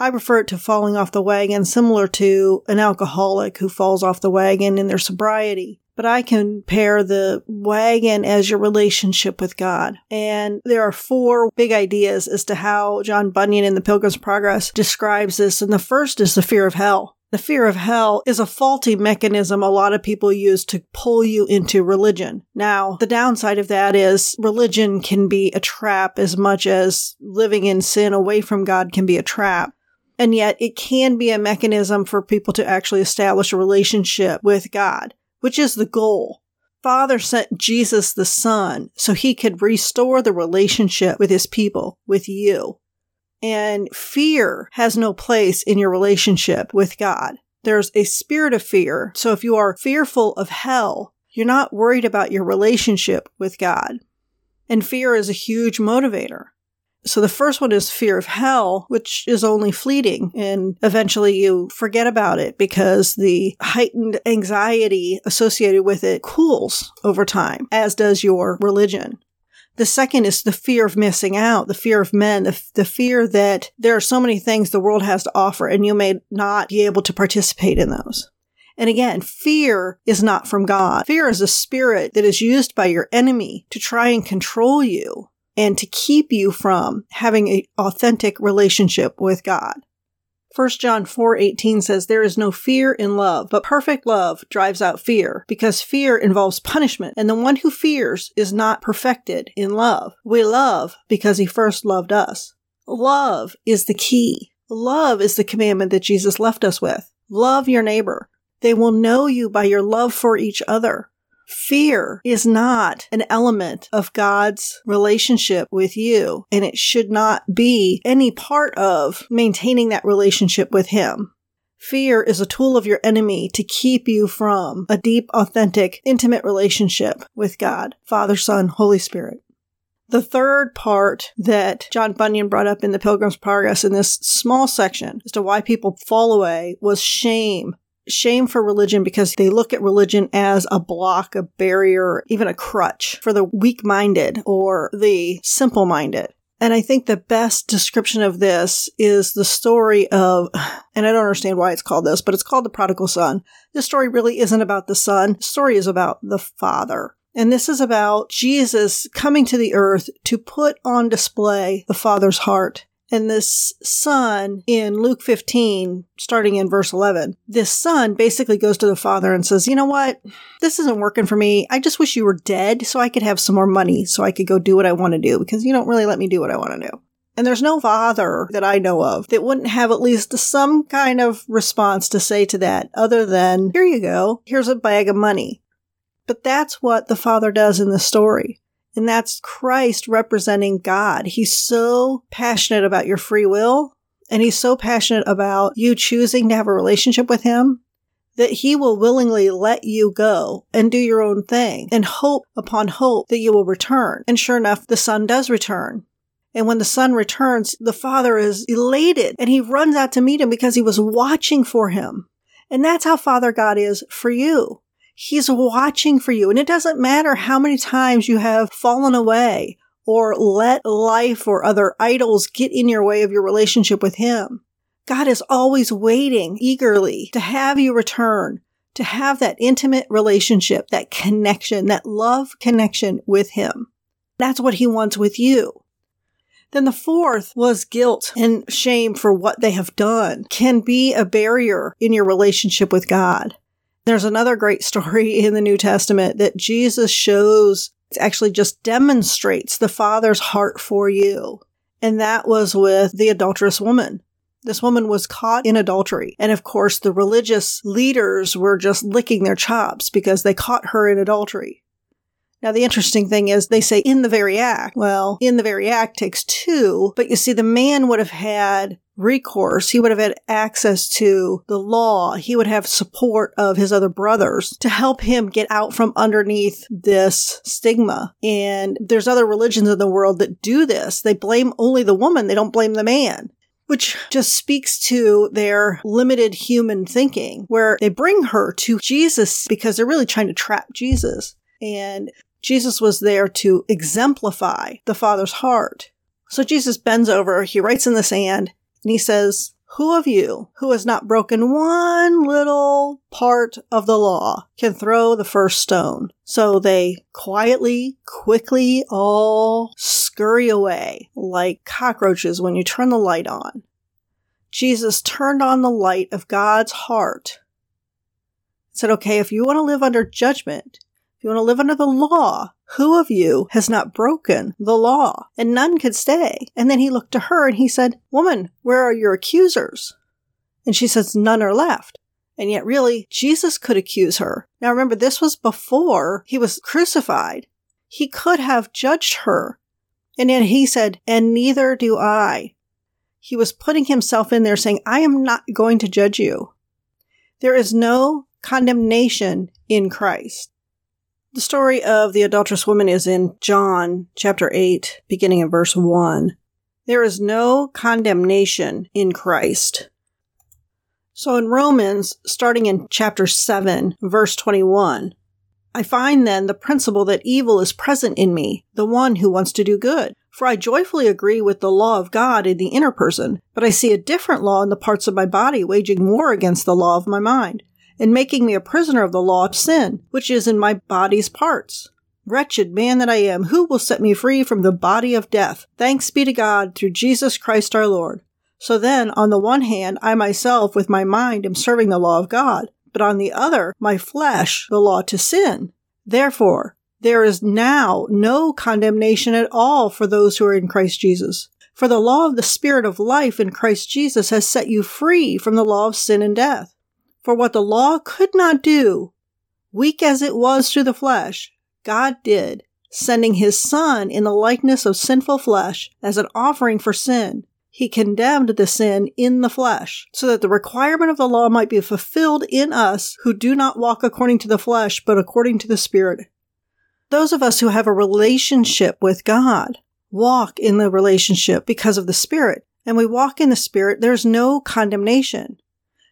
I refer it to falling off the wagon similar to an alcoholic who falls off the wagon in their sobriety. But I compare the wagon as your relationship with God. And there are four big ideas as to how John Bunyan in the Pilgrim's Progress describes this. And the first is the fear of hell. The fear of hell is a faulty mechanism a lot of people use to pull you into religion. Now, the downside of that is religion can be a trap as much as living in sin away from God can be a trap. And yet it can be a mechanism for people to actually establish a relationship with God, which is the goal. Father sent Jesus the Son so he could restore the relationship with his people, with you. And fear has no place in your relationship with God. There's a spirit of fear. So if you are fearful of hell, you're not worried about your relationship with God. And fear is a huge motivator. So the first one is fear of hell, which is only fleeting. And eventually you forget about it because the heightened anxiety associated with it cools over time, as does your religion. The second is the fear of missing out, the fear of men, the, the fear that there are so many things the world has to offer and you may not be able to participate in those. And again, fear is not from God. Fear is a spirit that is used by your enemy to try and control you and to keep you from having an authentic relationship with God. 1 John 4:18 says there is no fear in love, but perfect love drives out fear, because fear involves punishment, and the one who fears is not perfected in love. We love because he first loved us. Love is the key. Love is the commandment that Jesus left us with. Love your neighbor. They will know you by your love for each other. Fear is not an element of God's relationship with you, and it should not be any part of maintaining that relationship with Him. Fear is a tool of your enemy to keep you from a deep, authentic, intimate relationship with God, Father, Son, Holy Spirit. The third part that John Bunyan brought up in the Pilgrim's Progress in this small section as to why people fall away was shame. Shame for religion because they look at religion as a block, a barrier, even a crutch for the weak minded or the simple minded. And I think the best description of this is the story of, and I don't understand why it's called this, but it's called the prodigal son. This story really isn't about the son. The story is about the father. And this is about Jesus coming to the earth to put on display the father's heart. And this son in Luke 15, starting in verse 11, this son basically goes to the father and says, You know what? This isn't working for me. I just wish you were dead so I could have some more money so I could go do what I want to do because you don't really let me do what I want to do. And there's no father that I know of that wouldn't have at least some kind of response to say to that other than, Here you go. Here's a bag of money. But that's what the father does in the story. And that's Christ representing God. He's so passionate about your free will and he's so passionate about you choosing to have a relationship with him that he will willingly let you go and do your own thing and hope upon hope that you will return. And sure enough, the son does return. And when the son returns, the father is elated and he runs out to meet him because he was watching for him. And that's how Father God is for you. He's watching for you. And it doesn't matter how many times you have fallen away or let life or other idols get in your way of your relationship with Him. God is always waiting eagerly to have you return, to have that intimate relationship, that connection, that love connection with Him. That's what He wants with you. Then the fourth was guilt and shame for what they have done can be a barrier in your relationship with God. There's another great story in the New Testament that Jesus shows, actually just demonstrates the Father's heart for you. And that was with the adulterous woman. This woman was caught in adultery. And of course, the religious leaders were just licking their chops because they caught her in adultery. Now, the interesting thing is they say in the very act. Well, in the very act takes two, but you see, the man would have had recourse. He would have had access to the law. He would have support of his other brothers to help him get out from underneath this stigma. And there's other religions in the world that do this. They blame only the woman. They don't blame the man which just speaks to their limited human thinking, where they bring her to Jesus because they're really trying to trap Jesus. And Jesus was there to exemplify the Father's heart. So Jesus bends over, he writes in the sand, and he says, Who of you who has not broken one little part of the law can throw the first stone? So they quietly, quickly all scurry away like cockroaches when you turn the light on. Jesus turned on the light of God's heart. Said, okay, if you want to live under judgment, if you want to live under the law, who of you has not broken the law? And none could stay. And then he looked to her and he said, Woman, where are your accusers? And she says, None are left. And yet, really, Jesus could accuse her. Now, remember, this was before he was crucified. He could have judged her. And yet he said, And neither do I. He was putting himself in there saying, I am not going to judge you. There is no condemnation in Christ. The story of the adulterous woman is in John chapter 8, beginning in verse 1. There is no condemnation in Christ. So in Romans, starting in chapter 7, verse 21, I find then the principle that evil is present in me, the one who wants to do good. For I joyfully agree with the law of God in the inner person, but I see a different law in the parts of my body waging war against the law of my mind and making me a prisoner of the law of sin, which is in my body's parts. Wretched man that I am, who will set me free from the body of death? Thanks be to God through Jesus Christ our Lord. So then, on the one hand, I myself with my mind am serving the law of God, but on the other, my flesh, the law to sin. Therefore, there is now no condemnation at all for those who are in Christ Jesus. For the law of the Spirit of life in Christ Jesus has set you free from the law of sin and death. For what the law could not do, weak as it was through the flesh, God did, sending his Son in the likeness of sinful flesh as an offering for sin. he condemned the sin in the flesh, so that the requirement of the law might be fulfilled in us who do not walk according to the flesh, but according to the Spirit. Those of us who have a relationship with God walk in the relationship because of the Spirit. And we walk in the Spirit, there's no condemnation.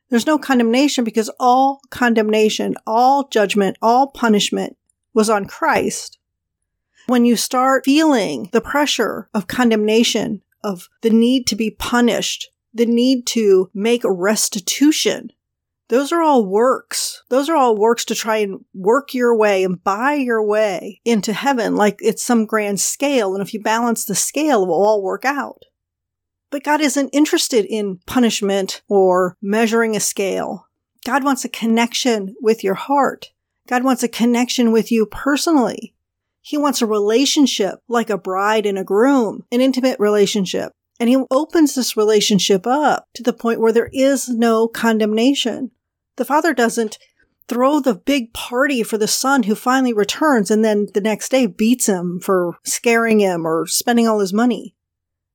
There's no condemnation because all condemnation, all judgment, all punishment was on Christ. When you start feeling the pressure of condemnation, of the need to be punished, the need to make restitution, those are all works. Those are all works to try and work your way and buy your way into heaven like it's some grand scale. And if you balance the scale, it will all work out. But God isn't interested in punishment or measuring a scale. God wants a connection with your heart. God wants a connection with you personally. He wants a relationship like a bride and a groom, an intimate relationship. And he opens this relationship up to the point where there is no condemnation. The father doesn't throw the big party for the son who finally returns and then the next day beats him for scaring him or spending all his money.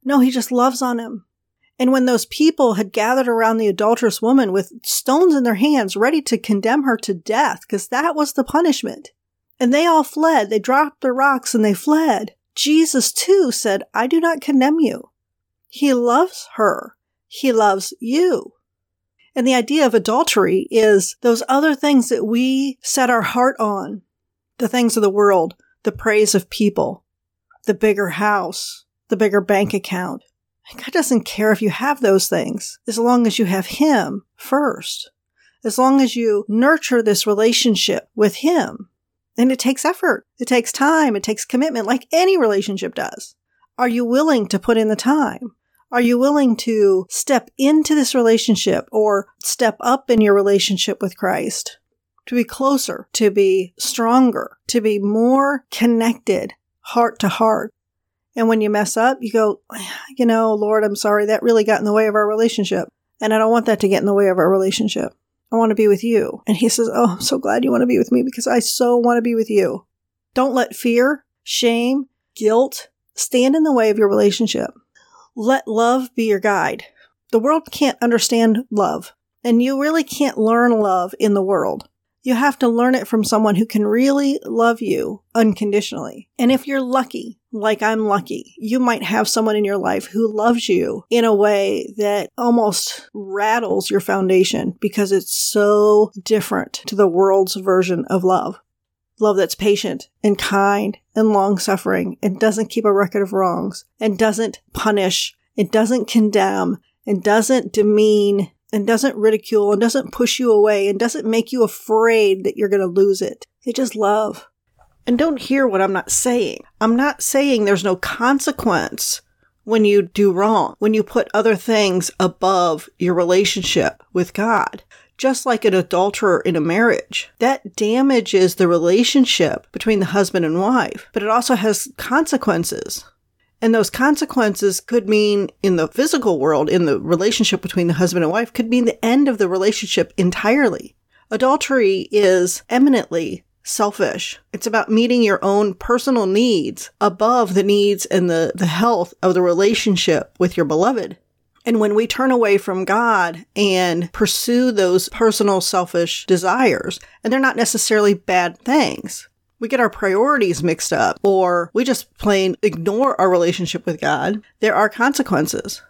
No, he just loves on him. And when those people had gathered around the adulterous woman with stones in their hands, ready to condemn her to death, because that was the punishment, and they all fled. They dropped their rocks and they fled. Jesus too said, I do not condemn you. He loves her. He loves you. And the idea of adultery is those other things that we set our heart on. The things of the world, the praise of people, the bigger house, the bigger bank account. God doesn't care if you have those things as long as you have Him first. As long as you nurture this relationship with Him and it takes effort. It takes time. It takes commitment like any relationship does. Are you willing to put in the time? Are you willing to step into this relationship or step up in your relationship with Christ? To be closer, to be stronger, to be more connected heart to heart. And when you mess up, you go, you know, Lord, I'm sorry, that really got in the way of our relationship. And I don't want that to get in the way of our relationship. I want to be with you. And he says, Oh, I'm so glad you want to be with me because I so want to be with you. Don't let fear, shame, guilt stand in the way of your relationship. Let love be your guide. The world can't understand love, and you really can't learn love in the world. You have to learn it from someone who can really love you unconditionally. And if you're lucky, like I'm lucky, you might have someone in your life who loves you in a way that almost rattles your foundation because it's so different to the world's version of love. Love that's patient and kind and long suffering and doesn't keep a record of wrongs and doesn't punish and doesn't condemn and doesn't demean and doesn't ridicule and doesn't push you away and doesn't make you afraid that you're going to lose it. They just love. And don't hear what I'm not saying. I'm not saying there's no consequence when you do wrong, when you put other things above your relationship with God. Just like an adulterer in a marriage, that damages the relationship between the husband and wife, but it also has consequences. And those consequences could mean in the physical world, in the relationship between the husband and wife, could mean the end of the relationship entirely. Adultery is eminently selfish. It's about meeting your own personal needs above the needs and the, the health of the relationship with your beloved. And when we turn away from God and pursue those personal selfish desires, and they're not necessarily bad things, we get our priorities mixed up or we just plain ignore our relationship with God, there are consequences.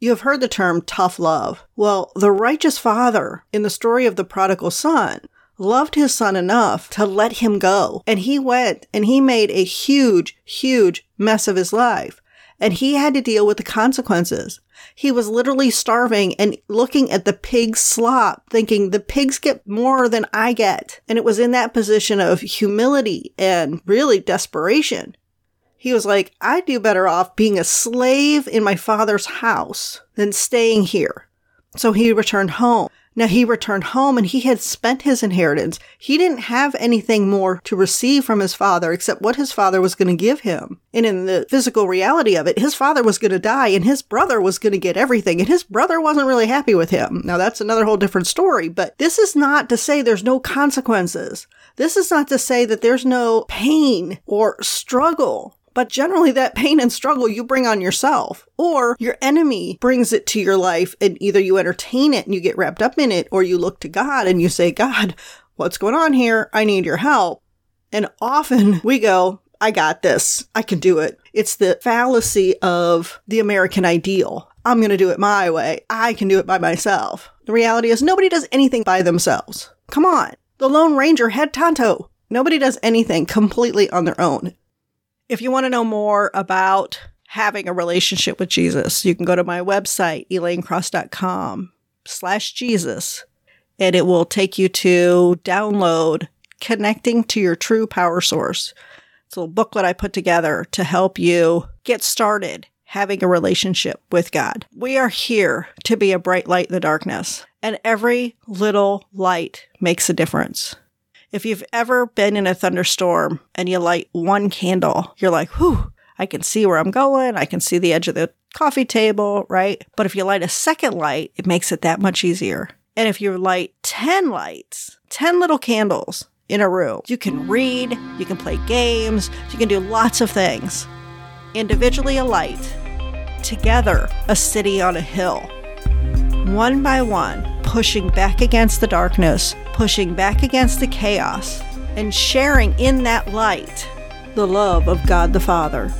You have heard the term tough love. Well, the righteous father in the story of the prodigal son loved his son enough to let him go. And he went and he made a huge, huge mess of his life. And he had to deal with the consequences. He was literally starving and looking at the pig's slop, thinking the pigs get more than I get. And it was in that position of humility and really desperation. He was like, I'd do better off being a slave in my father's house than staying here. So he returned home. Now he returned home and he had spent his inheritance. He didn't have anything more to receive from his father except what his father was going to give him. And in the physical reality of it, his father was going to die and his brother was going to get everything and his brother wasn't really happy with him. Now that's another whole different story, but this is not to say there's no consequences. This is not to say that there's no pain or struggle But generally, that pain and struggle you bring on yourself, or your enemy brings it to your life, and either you entertain it and you get wrapped up in it, or you look to God and you say, God, what's going on here? I need your help. And often we go, I got this. I can do it. It's the fallacy of the American ideal. I'm going to do it my way. I can do it by myself. The reality is nobody does anything by themselves. Come on. The Lone Ranger had Tonto. Nobody does anything completely on their own. If you want to know more about having a relationship with Jesus, you can go to my website, elainecross.com slash Jesus, and it will take you to download connecting to your true power source. It's a little booklet I put together to help you get started having a relationship with God. We are here to be a bright light in the darkness, and every little light makes a difference. If you've ever been in a thunderstorm and you light one candle, you're like, whew, I can see where I'm going. I can see the edge of the coffee table, right? But if you light a second light, it makes it that much easier. And if you light 10 lights, 10 little candles in a room, you can read, you can play games, you can do lots of things. Individually a light, together a city on a hill. One by one, pushing back against the darkness, pushing back against the chaos, and sharing in that light the love of God the Father,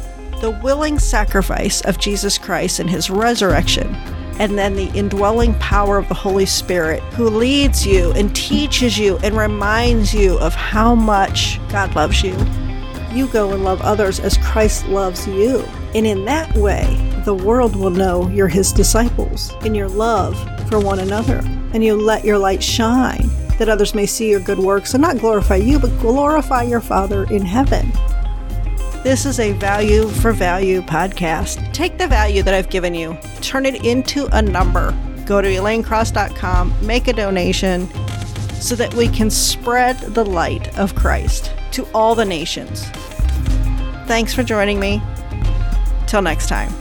the willing sacrifice of Jesus Christ and his resurrection, and then the indwelling power of the Holy Spirit who leads you and teaches you and reminds you of how much God loves you. You go and love others as Christ loves you. And in that way, the world will know you're his disciples in your love for one another. And you let your light shine that others may see your good works and not glorify you, but glorify your Father in heaven. This is a value for value podcast. Take the value that I've given you, turn it into a number. Go to elainecross.com, make a donation so that we can spread the light of Christ to all the nations. Thanks for joining me. Till next time.